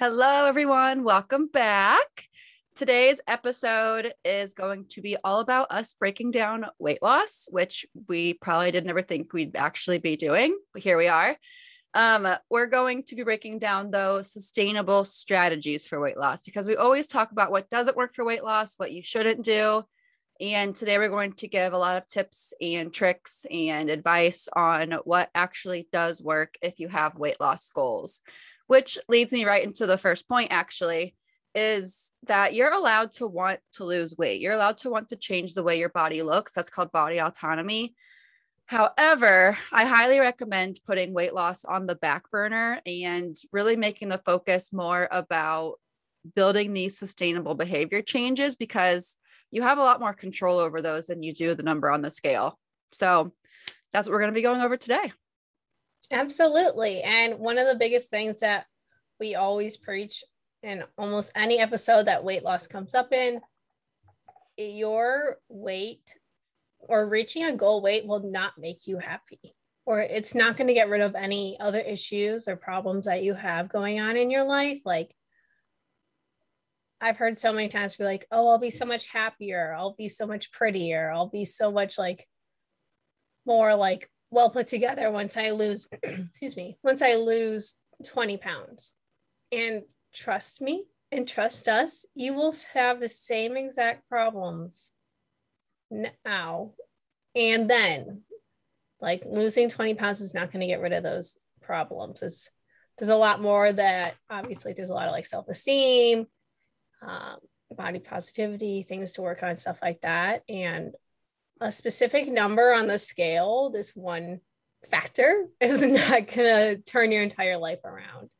Hello, everyone. Welcome back. Today's episode is going to be all about us breaking down weight loss, which we probably didn't ever think we'd actually be doing, but here we are. Um, we're going to be breaking down those sustainable strategies for weight loss because we always talk about what doesn't work for weight loss, what you shouldn't do, and today we're going to give a lot of tips and tricks and advice on what actually does work if you have weight loss goals, which leads me right into the first point actually is that you're allowed to want to lose weight. You're allowed to want to change the way your body looks. That's called body autonomy. However, I highly recommend putting weight loss on the back burner and really making the focus more about building these sustainable behavior changes because you have a lot more control over those than you do the number on the scale. So that's what we're going to be going over today. Absolutely. And one of the biggest things that we always preach in almost any episode that weight loss comes up in, your weight or reaching a goal weight will not make you happy or it's not going to get rid of any other issues or problems that you have going on in your life like I've heard so many times be like, oh, I'll be so much happier. I'll be so much prettier. I'll be so much like more like well put together once I lose, excuse me, once I lose 20 pounds. And trust me and trust us, you will have the same exact problems now and then. Like losing 20 pounds is not going to get rid of those problems. It's there's a lot more that obviously there's a lot of like self-esteem um, body positivity, things to work on, stuff like that. And a specific number on the scale, this one factor, is not going to turn your entire life around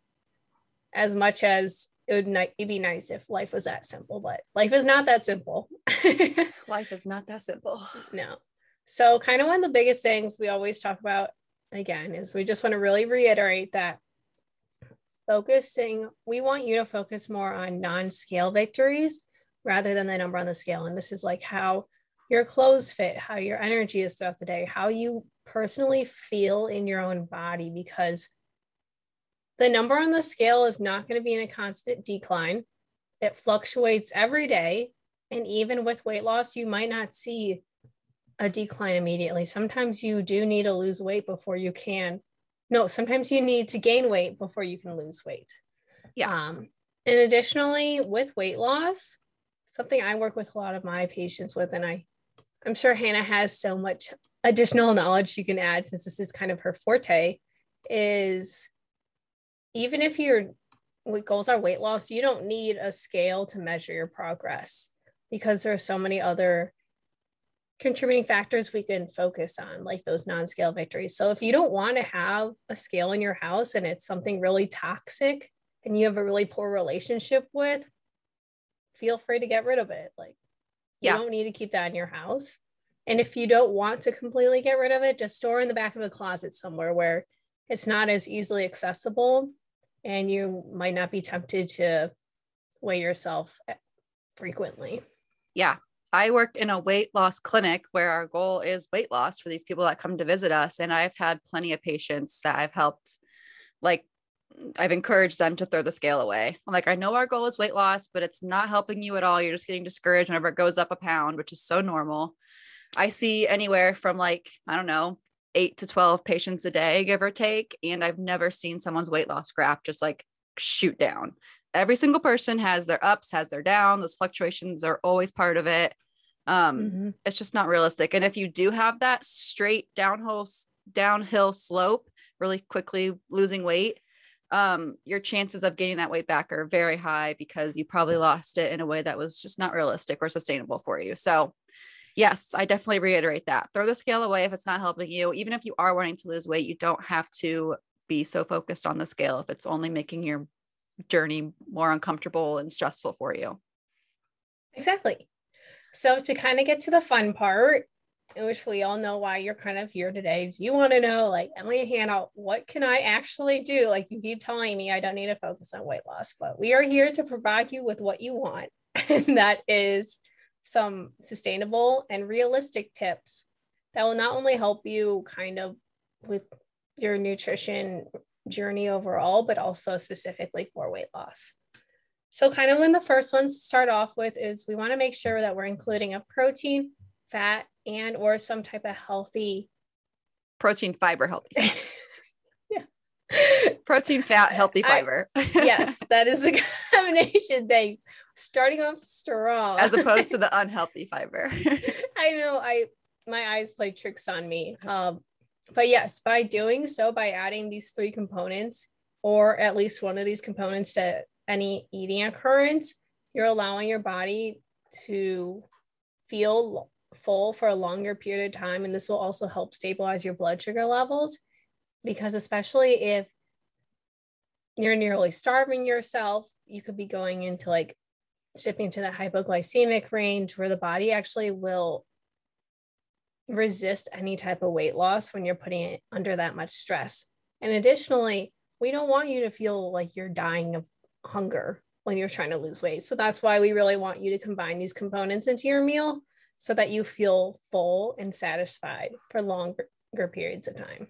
as much as it would ni- it'd be nice if life was that simple, but life is not that simple. life is not that simple. No. So, kind of one of the biggest things we always talk about again is we just want to really reiterate that focusing, we want you to focus more on non scale victories rather than the number on the scale. And this is like how your clothes fit, how your energy is throughout the day, how you personally feel in your own body, because the number on the scale is not going to be in a constant decline. It fluctuates every day. And even with weight loss, you might not see a decline immediately. Sometimes you do need to lose weight before you can no, sometimes you need to gain weight before you can lose weight. Yeah. Um, and additionally, with weight loss, something I work with a lot of my patients with, and I, I'm sure Hannah has so much additional knowledge you can add since this is kind of her forte, is even if your goals are weight loss, you don't need a scale to measure your progress because there are so many other contributing factors we can focus on, like those non scale victories. So if you don't want to have a scale in your house and it's something really toxic and you have a really poor relationship with, feel free to get rid of it. Like, you yeah. don't need to keep that in your house. And if you don't want to completely get rid of it, just store in the back of a closet somewhere where it's not as easily accessible and you might not be tempted to weigh yourself frequently. Yeah, I work in a weight loss clinic where our goal is weight loss for these people that come to visit us. And I've had plenty of patients that I've helped, like, I've encouraged them to throw the scale away. I'm like, I know our goal is weight loss, but it's not helping you at all. You're just getting discouraged whenever it goes up a pound, which is so normal. I see anywhere from like, I don't know, eight to 12 patients a day, give or take. And I've never seen someone's weight loss graph just like shoot down every single person has their ups, has their down. Those fluctuations are always part of it. Um, mm-hmm. It's just not realistic. And if you do have that straight downhill downhill slope, really quickly losing weight, um, your chances of gaining that weight back are very high because you probably lost it in a way that was just not realistic or sustainable for you. So, yes, I definitely reiterate that. Throw the scale away if it's not helping you. Even if you are wanting to lose weight, you don't have to be so focused on the scale if it's only making your journey more uncomfortable and stressful for you. Exactly. So to kind of get to the fun part, which we all know why you're kind of here today. Do you want to know, like Emily and Hannah, what can I actually do? Like you keep telling me I don't need to focus on weight loss, but we are here to provide you with what you want. And that is some sustainable and realistic tips that will not only help you kind of with your nutrition journey overall, but also specifically for weight loss. So, kind of when the first ones to start off with is we want to make sure that we're including a protein, fat, and or some type of healthy protein, fiber, healthy. yeah. Protein, fat, healthy fiber. I, yes, that is a combination. They starting off strong as opposed to the unhealthy fiber. I know. I my eyes play tricks on me. Um, but yes, by doing so, by adding these three components, or at least one of these components to any eating occurrence, you're allowing your body to feel full for a longer period of time. And this will also help stabilize your blood sugar levels because, especially if you're nearly starving yourself, you could be going into like shipping to the hypoglycemic range where the body actually will resist any type of weight loss when you're putting it under that much stress. And additionally, we don't want you to feel like you're dying of hunger when you're trying to lose weight. So that's why we really want you to combine these components into your meal so that you feel full and satisfied for longer periods of time.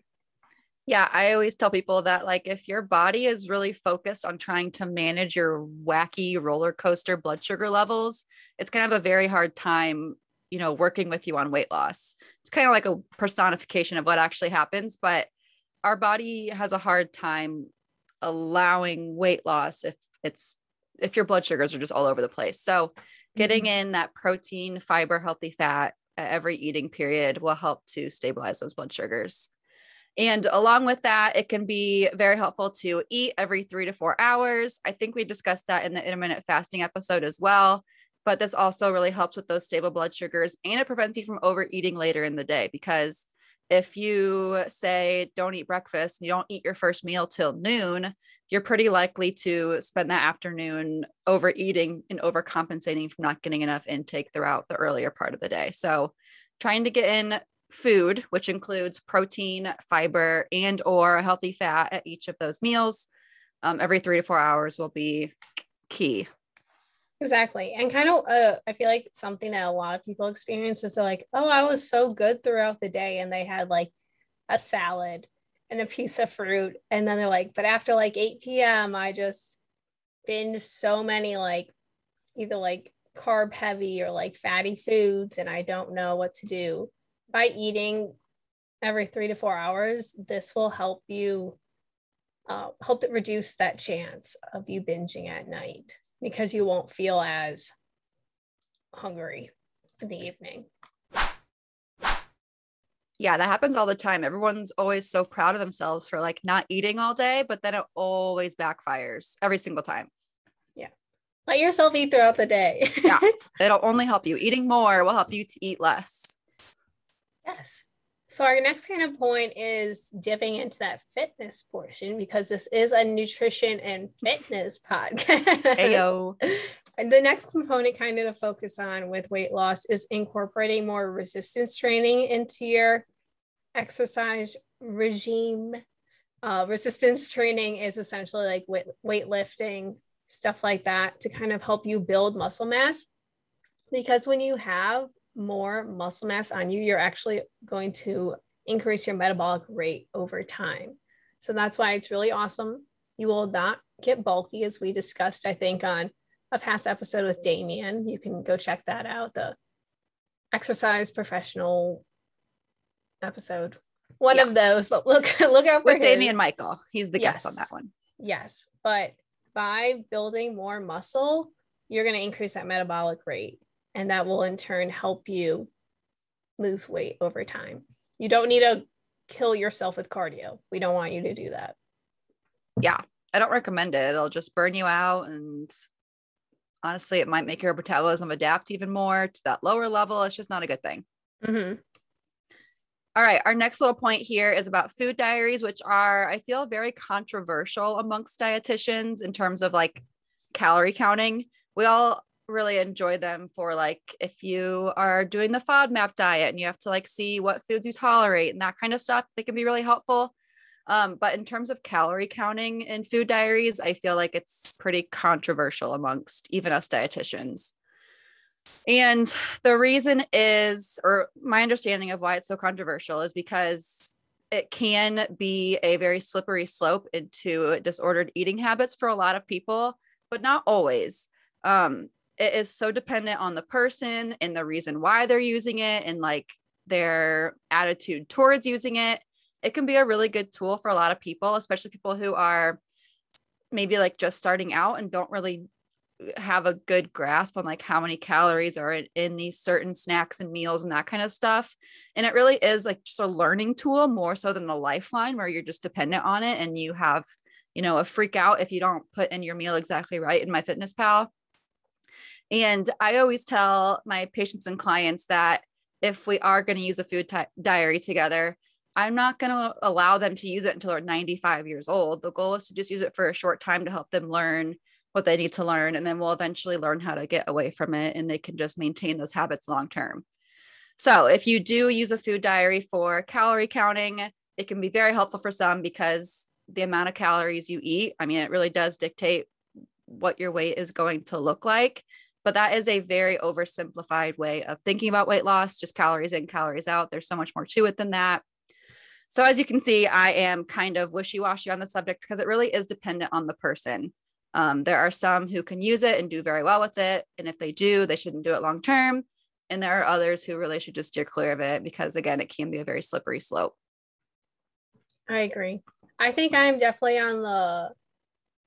Yeah, I always tell people that like if your body is really focused on trying to manage your wacky roller coaster blood sugar levels, it's going to have a very hard time you know, working with you on weight loss. It's kind of like a personification of what actually happens, but our body has a hard time allowing weight loss if it's if your blood sugars are just all over the place. So getting mm-hmm. in that protein, fiber, healthy fat at every eating period will help to stabilize those blood sugars. And along with that, it can be very helpful to eat every three to four hours. I think we discussed that in the intermittent fasting episode as well but this also really helps with those stable blood sugars and it prevents you from overeating later in the day because if you say don't eat breakfast and you don't eat your first meal till noon you're pretty likely to spend that afternoon overeating and overcompensating from not getting enough intake throughout the earlier part of the day so trying to get in food which includes protein fiber and or a healthy fat at each of those meals um, every three to four hours will be key Exactly. And kind of, uh, I feel like something that a lot of people experience is like, oh, I was so good throughout the day. And they had like a salad and a piece of fruit. And then they're like, but after like 8 p.m., I just binge so many like either like carb heavy or like fatty foods. And I don't know what to do. By eating every three to four hours, this will help you uh, help to reduce that chance of you binging at night because you won't feel as hungry in the evening. Yeah, that happens all the time. Everyone's always so proud of themselves for like not eating all day, but then it always backfires every single time. Yeah. Let yourself eat throughout the day. yeah. It'll only help you. Eating more will help you to eat less. Yes. So our next kind of point is dipping into that fitness portion because this is a nutrition and fitness podcast. Heyo. and the next component kind of to focus on with weight loss is incorporating more resistance training into your exercise regime. Uh, resistance training is essentially like weight, weightlifting, stuff like that to kind of help you build muscle mass. Because when you have more muscle mass on you, you're actually going to increase your metabolic rate over time. So that's why it's really awesome. You will not get bulky, as we discussed, I think, on a past episode with Damien. You can go check that out. The exercise professional episode. One yeah. of those, but look, look out for with Damien Michael. He's the yes. guest on that one. Yes. But by building more muscle, you're going to increase that metabolic rate and that will in turn help you lose weight over time. You don't need to kill yourself with cardio. We don't want you to do that. Yeah, I don't recommend it. It'll just burn you out and honestly, it might make your metabolism adapt even more to that lower level. It's just not a good thing. Mm-hmm. All right, our next little point here is about food diaries, which are, I feel, very controversial amongst dietitians in terms of like calorie counting. We all really enjoy them for like if you are doing the FODMAP diet and you have to like see what foods you tolerate and that kind of stuff, they can be really helpful. Um, but in terms of calorie counting in food diaries, I feel like it's pretty controversial amongst even us dietitians. And the reason is, or my understanding of why it's so controversial is because it can be a very slippery slope into disordered eating habits for a lot of people, but not always. Um, it is so dependent on the person and the reason why they're using it and like their attitude towards using it. It can be a really good tool for a lot of people, especially people who are maybe like just starting out and don't really have a good grasp on like how many calories are in, in, these certain snacks and meals and that kind of stuff. And it really is like just a learning tool more so than the lifeline where you're just dependent on it and you have, you know, a freak out if you don't put in your meal exactly right in MyFitnessPal. And I always tell my patients and clients that if we are going to use a food t- diary together, I'm not going to allow them to use it until they're 95 years old. The goal is to just use it for a short time to help them learn what they need to learn and then we'll eventually learn how to get away from it and they can just maintain those habits long term. So if you do use a food diary for calorie counting it can be very helpful for some because the amount of calories you eat i mean it really does dictate what your weight is going to look like but that is a very oversimplified way of thinking about weight loss just calories in calories out. There's so much more to it than that so as you can see i am kind of wishy-washy on the subject because it really is dependent on the person um, there are some who can use it and do very well with it. And if they do, they shouldn't do it long term. And there are others who really should just steer clear of it because, again, it can be a very slippery slope. I agree. I think I'm definitely on the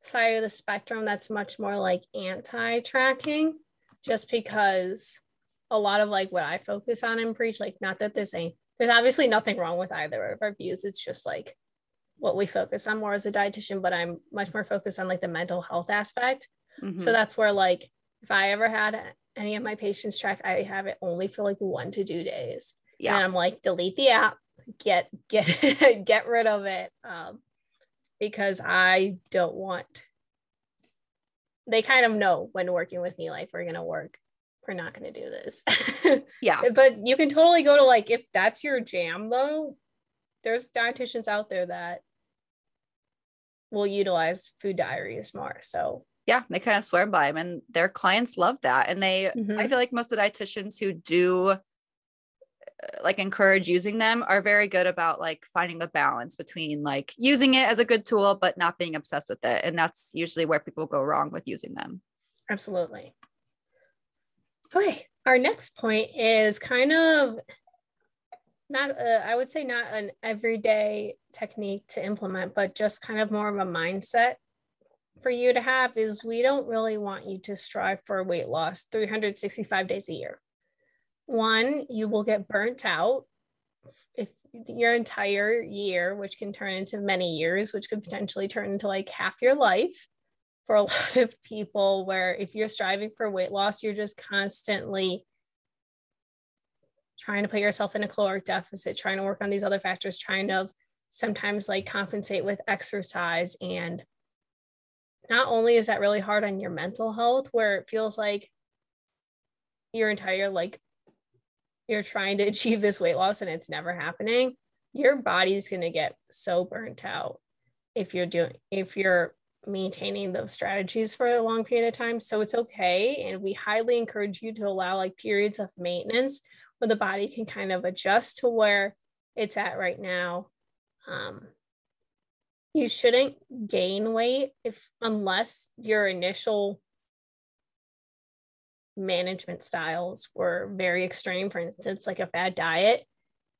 side of the spectrum that's much more like anti tracking, just because a lot of like what I focus on and preach, like, not that there's a, there's obviously nothing wrong with either of our views. It's just like what we focus on more as a dietitian, but I'm much more focused on like the mental health aspect. Mm-hmm. So that's where like if I ever had any of my patients track, I have it only for like one to two days. Yeah. And I'm like, delete the app, get get get rid of it. Um, because I don't want they kind of know when working with me, like we're gonna work, we're not gonna do this. yeah. But you can totally go to like if that's your jam though, there's dietitians out there that will utilize food diaries more. So yeah, they kind of swear by them and their clients love that. And they, mm-hmm. I feel like most of the dietitians who do uh, like encourage using them are very good about like finding the balance between like using it as a good tool, but not being obsessed with it. And that's usually where people go wrong with using them. Absolutely. Okay. Our next point is kind of not a, I would say not an everyday technique to implement, but just kind of more of a mindset for you to have is we don't really want you to strive for weight loss 365 days a year. One, you will get burnt out if your entire year, which can turn into many years, which could potentially turn into like half your life for a lot of people, where if you're striving for weight loss, you're just constantly trying to put yourself in a caloric deficit, trying to work on these other factors, trying to sometimes like compensate with exercise. And not only is that really hard on your mental health, where it feels like your entire like you're trying to achieve this weight loss and it's never happening, your body's going to get so burnt out if you're doing if you're maintaining those strategies for a long period of time. So it's okay. And we highly encourage you to allow like periods of maintenance where the body can kind of adjust to where it's at right now. Um, you shouldn't gain weight if unless your initial management styles were very extreme. For instance, like a bad diet.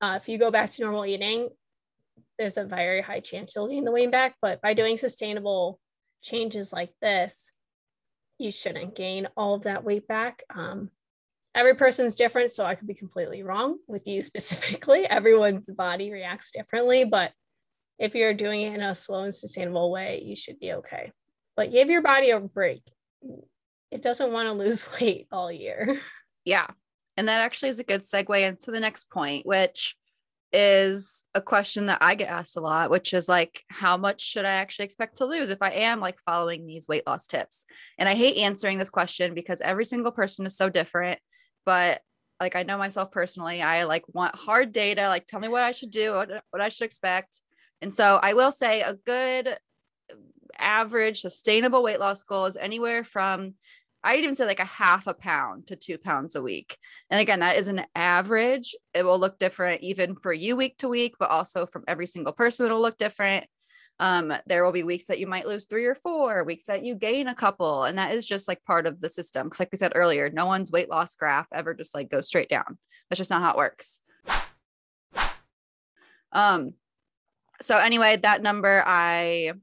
Uh, if you go back to normal eating, there's a very high chance you'll gain the weight back. But by doing sustainable changes like this, you shouldn't gain all of that weight back. Um, every person's different so i could be completely wrong with you specifically. Everyone's body reacts differently but if you're doing it in a slow and sustainable way you should be okay. But give your body a break. It doesn't want to lose weight all year. Yeah and that actually is a good segue into the next point which is a question that I get asked a lot, which is like, how much should I actually expect to lose if I am like following these weight loss tips? And I hate answering this question because every single person is so different. But like, I know myself personally, I like want hard data, like, tell me what I should do, what, what I should expect. And so I will say a good average sustainable weight loss goal is anywhere from I even say like a half a pound to two pounds a week. And again, that is an average. It will look different even for you week to week, but also from every single person, it'll look different. Um, there will be weeks that you might lose three or four, weeks that you gain a couple. And that is just like part of the system. Cause like we said earlier, no one's weight loss graph ever just like goes straight down. That's just not how it works. Um, so anyway, that number I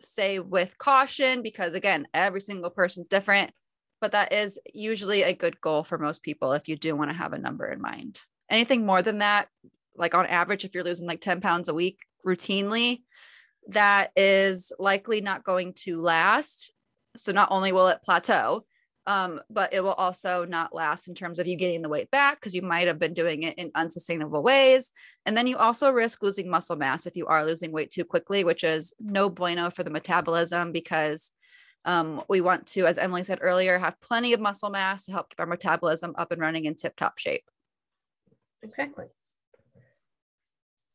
say with caution because again every single person's different but that is usually a good goal for most people if you do want to have a number in mind. Anything more than that like on average if you're losing like 10 pounds a week routinely that is likely not going to last. So not only will it plateau um, but it will also not last in terms of you getting the weight back because you might have been doing it in unsustainable ways. And then you also risk losing muscle mass if you are losing weight too quickly, which is no bueno for the metabolism because um, we want to, as Emily said earlier, have plenty of muscle mass to help keep our metabolism up and running in tip top shape. Exactly.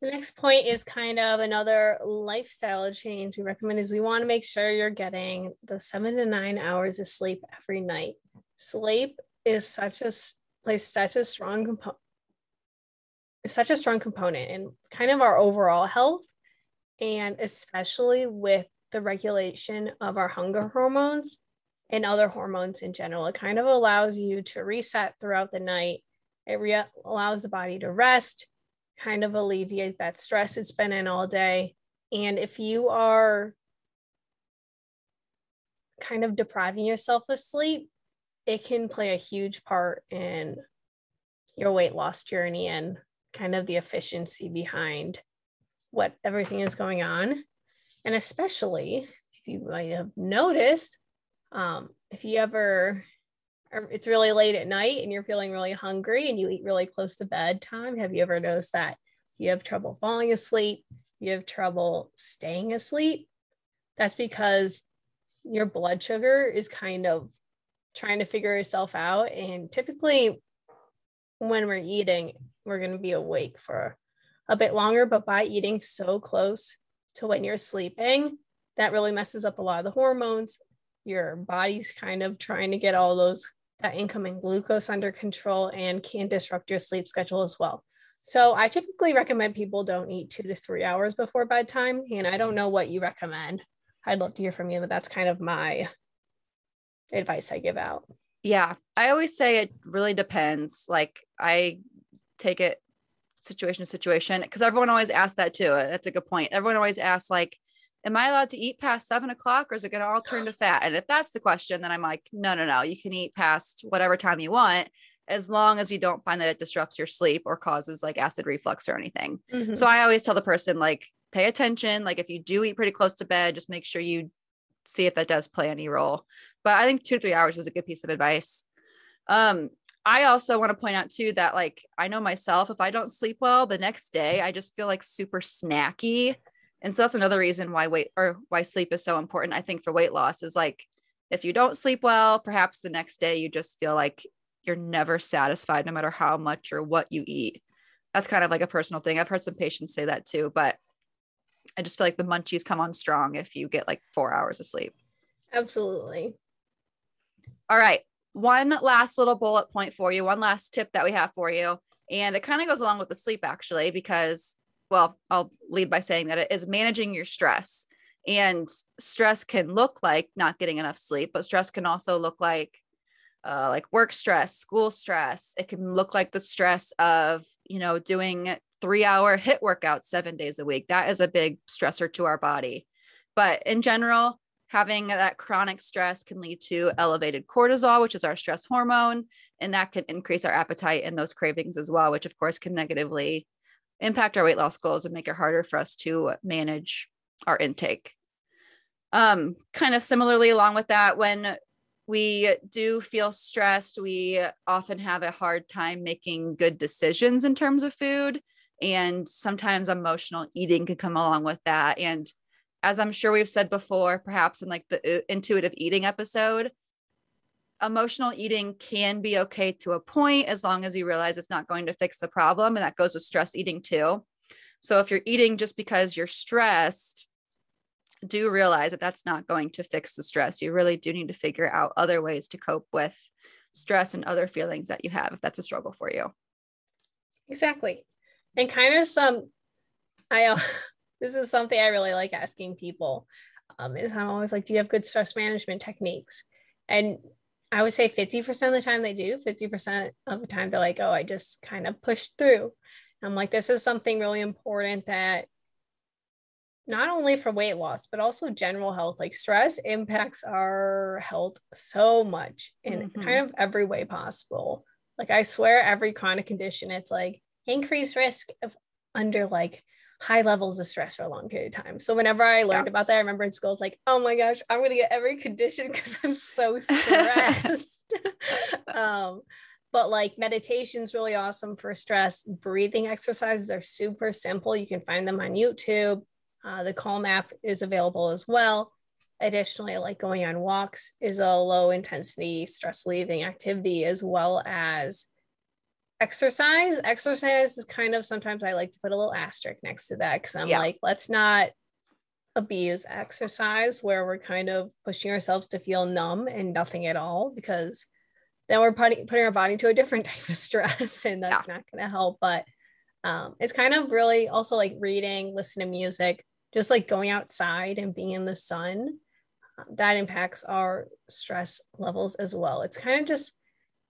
The next point is kind of another lifestyle change we recommend is we want to make sure you're getting the seven to nine hours of sleep every night. Sleep is such a plays such a strong component such a strong component in kind of our overall health and especially with the regulation of our hunger hormones and other hormones in general. It kind of allows you to reset throughout the night. It re- allows the body to rest kind of alleviate that stress it's been in all day. And if you are kind of depriving yourself of sleep, it can play a huge part in your weight loss journey and kind of the efficiency behind what everything is going on. And especially if you might have noticed, um, if you ever it's really late at night and you're feeling really hungry and you eat really close to bedtime, have you ever noticed that you have trouble falling asleep, you have trouble staying asleep? That's because your blood sugar is kind of trying to figure itself out. And typically, when we're eating, we're going to be awake for a bit longer, but by eating so close to when you're sleeping, that really messes up a lot of the hormones. Your body's kind of trying to get all those that incoming glucose under control and can disrupt your sleep schedule as well. So I typically recommend people don't eat two to three hours before bedtime. And I don't know what you recommend. I'd love to hear from you, but that's kind of my advice I give out. Yeah. I always say it really depends. Like I take it situation to situation because everyone always asks that too. That's a good point. Everyone always asks, like, am I allowed to eat past seven o'clock or is it going to all turn to fat? And if that's the question, then I'm like, no, no, no, you can eat past whatever time you want as long as you don't find that it disrupts your sleep or causes like acid reflux or anything. Mm-hmm. So I always tell the person, like, pay attention. Like, if you do eat pretty close to bed, just make sure you see if that does play any role. But I think two to three hours is a good piece of advice. Um, I also want to point out too that like I know myself, if I don't sleep well the next day, I just feel like super snacky and so that's another reason why weight or why sleep is so important i think for weight loss is like if you don't sleep well perhaps the next day you just feel like you're never satisfied no matter how much or what you eat. That's kind of like a personal thing. I've heard some patients say that too but i just feel like the munchies come on strong if you get like four hours of sleep. Absolutely. All right. One last little bullet point for you one last tip that we have for you. And it kind of goes along with the sleep actually because well, I'll lead by saying that it is managing your stress. And stress can look like not getting enough sleep, but stress can also look like uh, like work stress, school stress. It can look like the stress of, you know, doing three hour HIIT workouts seven days a week. That is a big stressor to our body. But in general, having that chronic stress can lead to elevated cortisol, which is our stress hormone, and that can increase our appetite and those cravings as well, which of course can negatively impact our weight loss goals and make it harder for us to manage our intake. Um, kind of similarly, along with that, when we do feel stressed, we often have a hard time making good decisions in terms of food. And sometimes emotional eating can come along with that. And as I'm sure we've said before, perhaps in like the uh, intuitive eating episode, emotional eating can be okay to a point as long as you realize it's not going to fix the problem. And that goes with stress eating too. So if you're eating just because you're stressed, do realize that that's not going to fix the stress. You really do need to figure out other ways to cope with stress and other feelings that you have if that's a struggle for you. Exactly. And kind of some, I, uh, this is something I really like asking people. Um, is I'm always like, do you have good stress management techniques? And I would say 50% of the time they do, 50% of the time they're like, oh, I just kind of pushed through. I'm like, this is something really important that not only for weight loss, but also general health. Like stress impacts our health so much in mm-hmm. kind of every way possible. Like I swear every chronic condition, it's like increased risk of under like high levels of stress for a long period of time. So whenever I learned yeah. about that, I remember in school, it's like, oh my gosh, I'm gonna get every condition because I'm so stressed. um, but like meditation is really awesome for stress. Breathing exercises are super simple. You can find them on YouTube. Uh, the Calm app is available as well. Additionally, like going on walks is a low intensity stress relieving activity, as well as exercise. Exercise is kind of sometimes I like to put a little asterisk next to that because I'm yeah. like, let's not abuse exercise where we're kind of pushing ourselves to feel numb and nothing at all because then we're putting, putting our body to a different type of stress and that's yeah. not going to help. But um, it's kind of really also like reading, listen to music, just like going outside and being in the sun. That impacts our stress levels as well. It's kind of just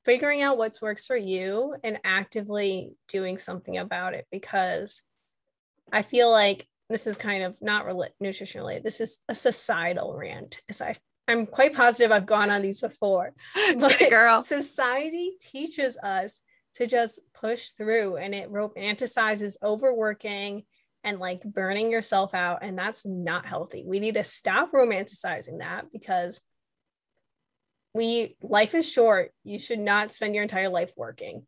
figuring out what works for you and actively doing something about it because I feel like this is kind of not rel- nutrition related. This is a societal rant. As I, I'm quite positive I've gone on these before, but girl, society teaches us to just push through, and it romanticizes overworking and like burning yourself out, and that's not healthy. We need to stop romanticizing that because we life is short. You should not spend your entire life working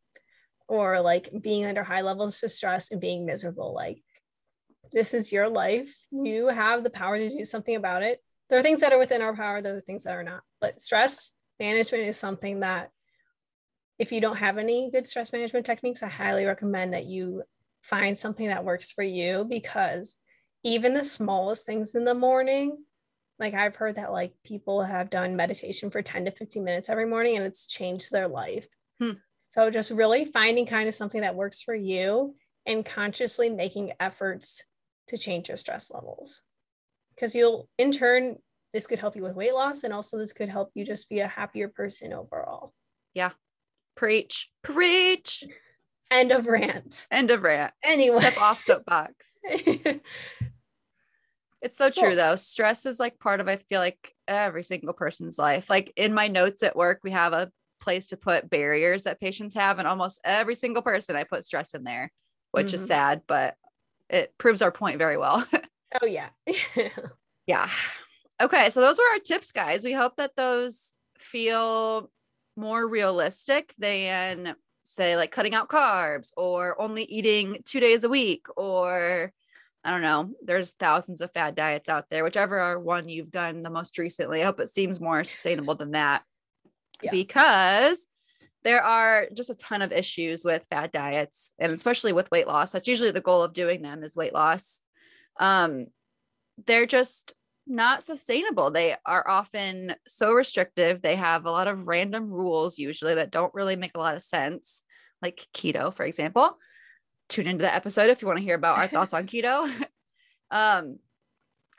or like being under high levels of stress and being miserable. Like this is your life. You have the power to do something about it. There are things that are within our power. There are things that are not. But stress management is something that if you don't have any good stress management techniques i highly recommend that you find something that works for you because even the smallest things in the morning like I've heard that like people have done meditation for 10 to 15 minutes every morning and it's changed their life. Hmm. So just really finding kind of something that works for you and consciously making efforts to change your stress levels. Because you'll in turn this could help you with weight loss and also this could help you just be a happier person overall. Yeah. Preach. Preach. End of rant. End of rant. Anyway. Step off soapbox. It's so true though. Stress is like part of I feel like every single person's life. Like in my notes at work, we have a place to put barriers that patients have, and almost every single person I put stress in there, which mm-hmm. is sad, but it proves our point very well. oh yeah. yeah. Okay, so those were our tips, guys. We hope that those feel more realistic than say like cutting out carbs or only eating two days a week or I don't know. There's thousands of fad diets out there, whichever one you've done the most recently. I hope it seems more sustainable than that yeah. because there are just a ton of issues with fad diets and especially with weight loss. That's usually the goal of doing them is weight loss. Um, they're just not sustainable. They are often so restrictive. They have a lot of random rules usually that don't really make a lot of sense, like keto, for example tune into the episode if you want to hear about our thoughts on keto. um,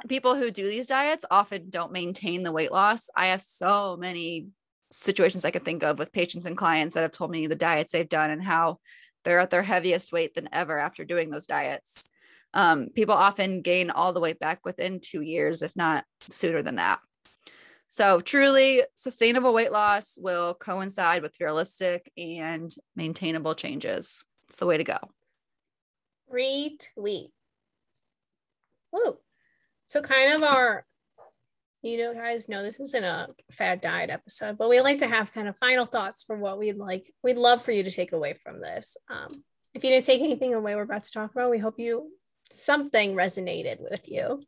people who do these diets often don't maintain the weight loss. I have so many situations I can think of with patients and clients that have told me the diets they've done and how they're at their heaviest weight than ever after doing those diets. Um, people often gain all the weight back within two years, if not sooner than that. So, truly sustainable weight loss will coincide with realistic and maintainable changes. It's the way to go retweet. Woo. So kind of our, you know, guys know this isn't a fad diet episode, but we like to have kind of final thoughts for what we'd like, we'd love for you to take away from this. Um, if you didn't take anything away we're about to talk about, we hope you something resonated with you.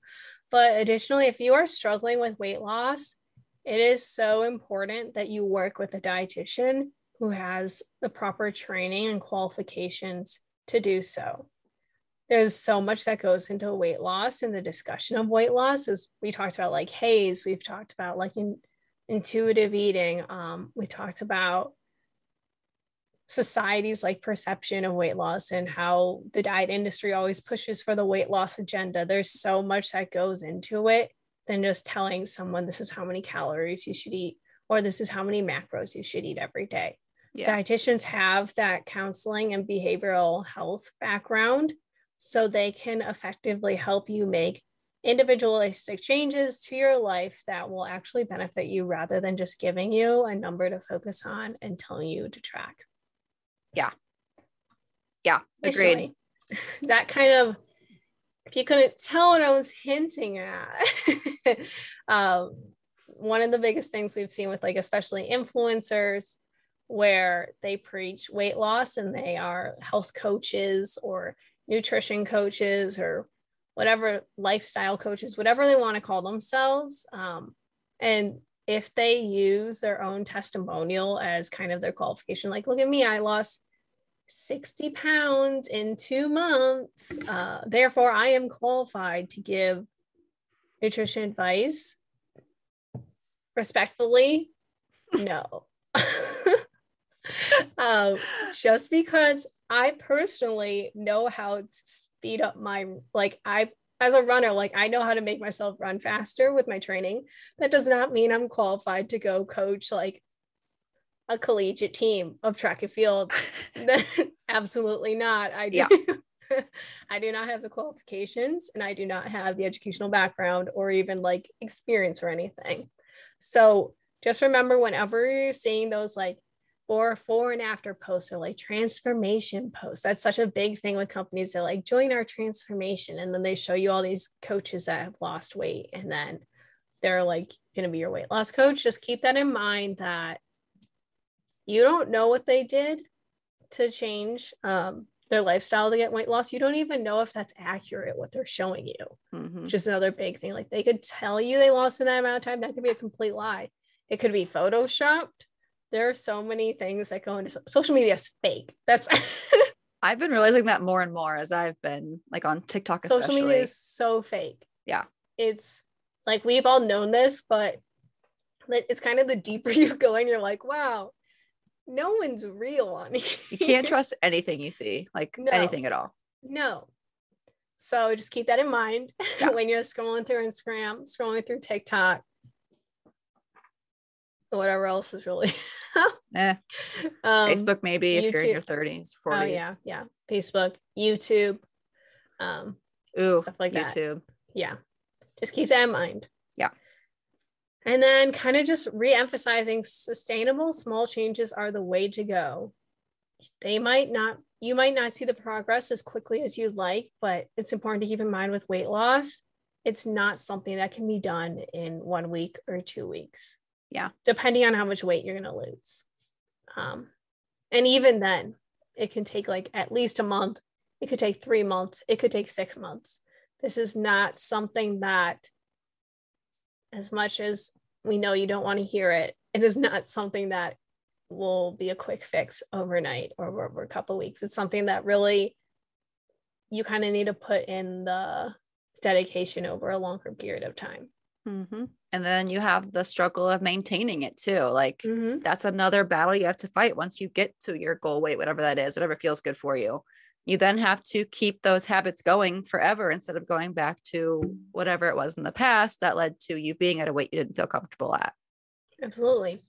But additionally, if you are struggling with weight loss, it is so important that you work with a dietitian who has the proper training and qualifications to do so. There's so much that goes into weight loss and the discussion of weight loss as we talked about like HAES, we've talked about like in, intuitive eating, um, we talked about society's like perception of weight loss and how the diet industry always pushes for the weight loss agenda. There's so much that goes into it than just telling someone this is how many calories you should eat or this is how many macros you should eat every day. Yeah. Dietitians have that counseling and behavioral health background so they can effectively help you make individualistic changes to your life that will actually benefit you rather than just giving you a number to focus on and telling you to track. Yeah. Yeah, agreed. That kind of, if you couldn't tell what I was hinting at, um, one of the biggest things we've seen with like, especially influencers, where they preach weight loss and they are health coaches or nutrition coaches or whatever lifestyle coaches, whatever they want to call themselves. Um, and if they use their own testimonial as kind of their qualification, like, look at me, I lost 60 pounds in two months. Uh, therefore, I am qualified to give nutrition advice. Respectfully, no. um, just because I personally know how to speed up my, like, I, as a runner, like, I know how to make myself run faster with my training. That does not mean I'm qualified to go coach, like, a collegiate team of track and field. Absolutely not. I do. Yeah. I do not have the qualifications and I do not have the educational background or even like experience or anything. So just remember whenever you're seeing those like or before and after posts or like transformation posts, that's such a big thing with companies. They're like, join our transformation. And then they show you all these coaches that have lost weight. And then they're like going to be your weight loss coach. Just keep that in mind that you don't know what they did to change um, their lifestyle to get weight loss. You don't even know if that's accurate what they're showing you, mm-hmm. which is another big thing. Like they could tell you they lost in that amount of time. That could be a complete lie. It could be photoshopped. There are so many things that go into so- social media is fake. That's I've been realizing that more and more as I've been like on TikTok. Especially. Social media is so fake. Yeah. It's like we've all known this, but it's kind of the deeper you go and you're like, wow, no one's real on here. You can't trust anything you see, like no, anything at all. No. So just keep that in mind yeah. when you're scrolling through Instagram, scrolling through TikTok, whatever else is really. eh. Um, Facebook, maybe if you're in your 30s, 40s. Oh, yeah. Yeah. Facebook, YouTube, um, Ooh, stuff like YouTube. that. YouTube. Yeah. Just keep that in mind. Yeah. And then kind of just re-emphasizing sustainable small changes are the way to go. They might not, you might not see the progress as quickly as you'd like, but it's important to keep in mind with weight loss, it's not something that can be done in one week or two weeks. Yeah. Depending on how much weight you're going to lose. Um, and even then, it can take like at least a month. It could take three months. It could take six months. This is not something that as much as we know you don't want to hear it, it is not something that will be a quick fix overnight or over a couple weeks. It's something that really you kind of need to put in the dedication over a longer period of time. Mm-hmm. And then you have the struggle of maintaining it too. Like mm-hmm. that's another battle you have to fight once you get to your goal weight, whatever that is, whatever feels good for you you then have to keep those habits going forever instead of going back to whatever it was in the past that led to you being at a weight you didn't feel comfortable at. Absolutely.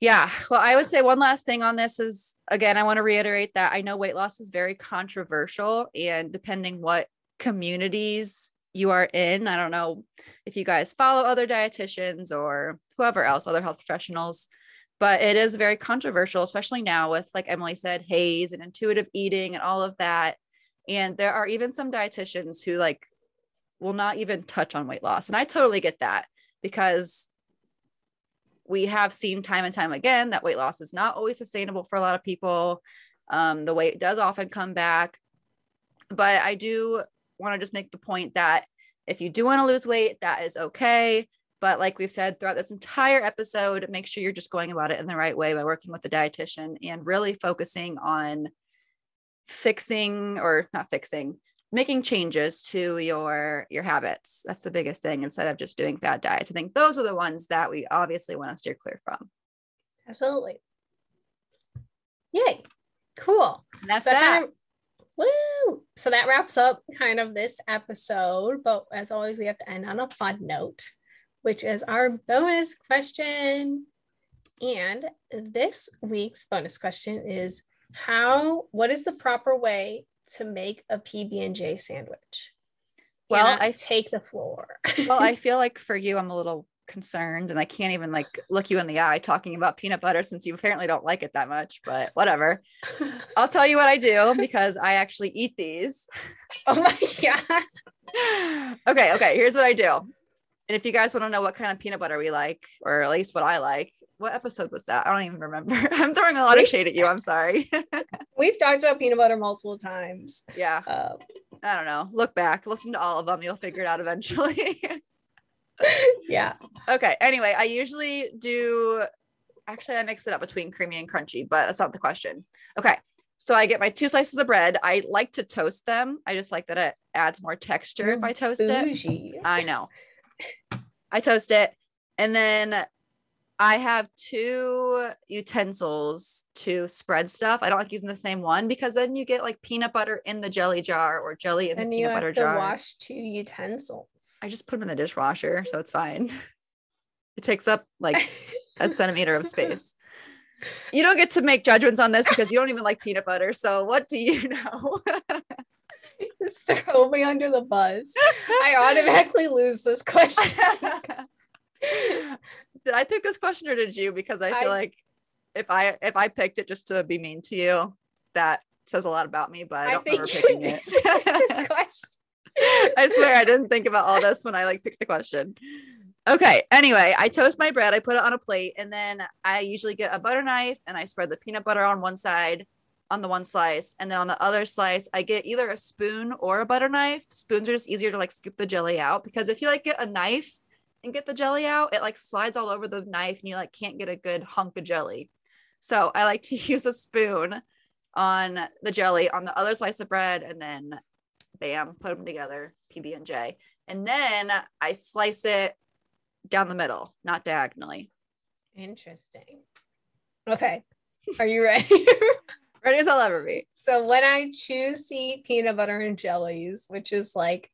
Yeah. Well, I would say one last thing on this is again, I want to reiterate that I know weight loss is very controversial and depending what communities you are in, I don't know if you guys follow other dietitians or whoever else, other health professionals but it is very controversial, especially now with, like Emily said, HAES and intuitive eating and all of that. And there are even some dietitians who like will not even touch on weight loss. And I totally get that because we have seen time and time again that weight loss is not always sustainable for a lot of people. Um, the weight does often come back, but I do want to just make the point that if you do want to lose weight, that is okay. But like we've said throughout this entire episode, make sure you're just going about it in the right way by working with a dietitian and really focusing on fixing or not fixing, making changes to your your habits. That's the biggest thing instead of just doing fad diets. I think those are the ones that we obviously want to steer clear from. Absolutely. Yay. Cool. And that's So that. kind of- woo! So that wraps up kind of this episode. But as always, we have to end on a fun note, which is our bonus question. And this week's bonus question is how what is the proper way to make a PB&J sandwich? Well, I- take the floor. well, I feel like for you, I'm a little concerned and I can't even like look you in the eye talking about peanut butter since you apparently don't like it that much, but whatever. I'll tell you what I do because I actually eat these. oh my god. okay, okay, here's what I do. And if you guys want to know what kind of peanut butter we like, or at least what I like, what episode was that? I don't even remember. I'm throwing a lot of shade at you. I'm sorry. We've talked about peanut butter multiple times. yeah, Uh, I don't know. Look back, listen to all of them. You'll figure it out eventually. yeah. okay. Anyway, I usually do actually I mix it up between creamy and crunchy, but that's not the question. Okay. So I get my two slices of bread. I like to toast them. I just like that it adds more texture if I toast it. I know. I toast it and then I have two utensils to spread stuff. I don't like using the same one because then you get like peanut butter in the jelly jar or jelly in and the you peanut have butter to jar. wash two utensils. I just put them in the dishwasher, so it's fine. It takes up like a centimeter of space. You don't get to make judgments on this because you don't even like peanut butter. So what do you know? Just throw me under the bus. I automatically lose this question. Did I pick this question or did you? Because I feel I- like if I if I picked it just to be mean to you, that says a lot about me. But I I don't remember think you picking it. this question. I swear I didn't think about all this when I like picked the question. Okay. Anyway, I toast my bread, I put it on a plate, and then I usually get a butter knife and I spread the peanut butter on one side on the one slice. And then on the other slice, I get either a spoon or a butter knife. Spoons are just easier to like scoop the jelly out because if you like get a knife and get the jelly out, it like slides all over the knife and you like can't get a good hunk of jelly. So I like to use a spoon on the jelly on the other slice of bread and then bam, put them together, PB and J. And then I slice it down the middle, not diagonally. Interesting. Okay. Are you ready? Ready as I'll ever be. so when I choose to eat peanut butter and jellies, which is like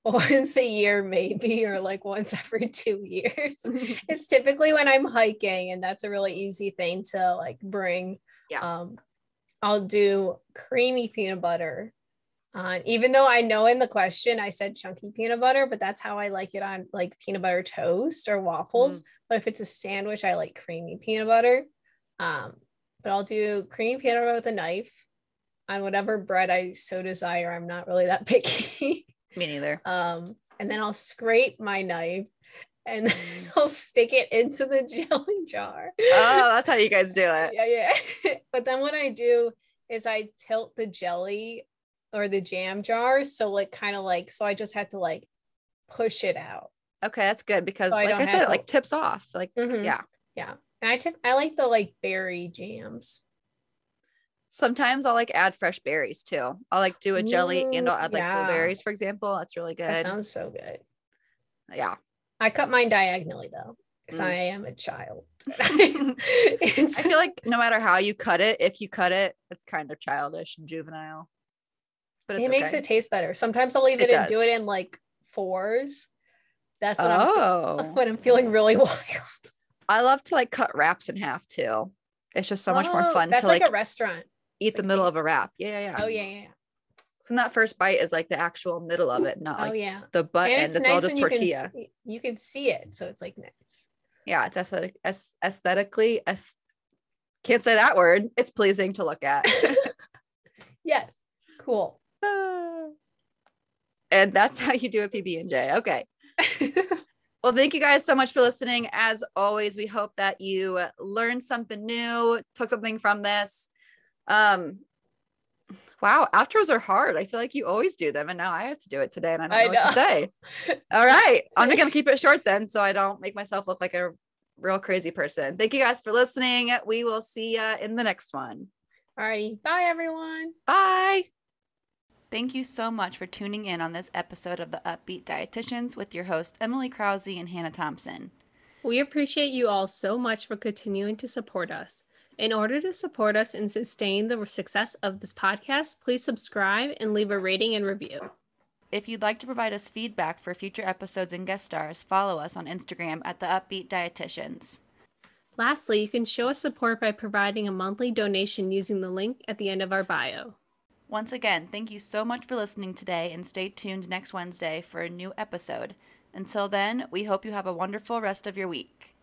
once a year, maybe, or like once every two years, it's typically when I'm hiking, and that's a really easy thing to like bring. Yeah. Um, I'll do creamy peanut butter. On even though I know in the question I said chunky peanut butter, but that's how I like it on like peanut butter toast or waffles. But if it's a sandwich, I like creamy peanut butter. Um, but I'll do creamy peanut butter with a knife on whatever bread I so desire. I'm not really that picky. Me neither. Um, and then I'll scrape my knife and then Mm. I'll stick it into the jelly jar. Oh, that's how you guys do it. yeah, yeah. but then what I do is I tilt the jelly or the jam jar. So like kind of like so I just had to like push it out. Okay, that's good because So like don't I said, to- it like tips off. Like Mhm. yeah. Yeah. And I took I like the like berry jams. Sometimes I'll like add fresh berries too. I'll like do a jelly and I'll add like yeah. blueberries, for example. That's really good. That sounds so good. yeah. I cut mine diagonally though, because Mm. I am a child. I feel like no matter how you cut it, if you cut it, it's kind of childish and juvenile. But it's it makes okay. it taste better. Sometimes I'll leave It it, and do it in like fours. That's I'm Oh, when I'm feeling really wild. I love to like cut wraps in half too. It's just so much more Oh, fun That's to like, like, a restaurant. Eat the like middle of a wrap. Yeah, yeah, yeah. Oh yeah, yeah. So that first bite is like the actual middle of it, not oh like yeah. the butt and end. it's It's all nice just when you can, tortilla. see, you can see it, so it's like nice. Yeah, it's aesthetic, aesthetically. aes- can't say that word. It's pleasing to look at. Yes. Cool. Ah. and that's how you do a PB and J. Okay. Well, thank you guys so much for listening. As always, we hope that you learned something new, took something from this. Um, Wow, outros are hard. I feel like you always do them, and now I have to do it today, and I don't know, I what to say. All right, I'm gonna keep it short then, so I don't make myself look like a real crazy person. Thank you guys for listening. We will see you in the next one. Alrighty, bye everyone. Bye. Thank you so much for tuning in on this episode of the Up-Beet Dietitians with your hosts Emily Krause and Hannah Thompson. We appreciate you all so much for continuing to support us. In order to support us and sustain the success of this podcast, please subscribe and leave a rating and review. If you'd like to provide us feedback for future episodes and guest stars, follow us on Instagram at the Up-Beet Dietitians. Lastly, you can show us support by providing a monthly donation using the link at the end of our bio. Once again, thank you so much for listening today and stay tuned next Wednesday for a new episode. Until then, we hope you have a wonderful rest of your week.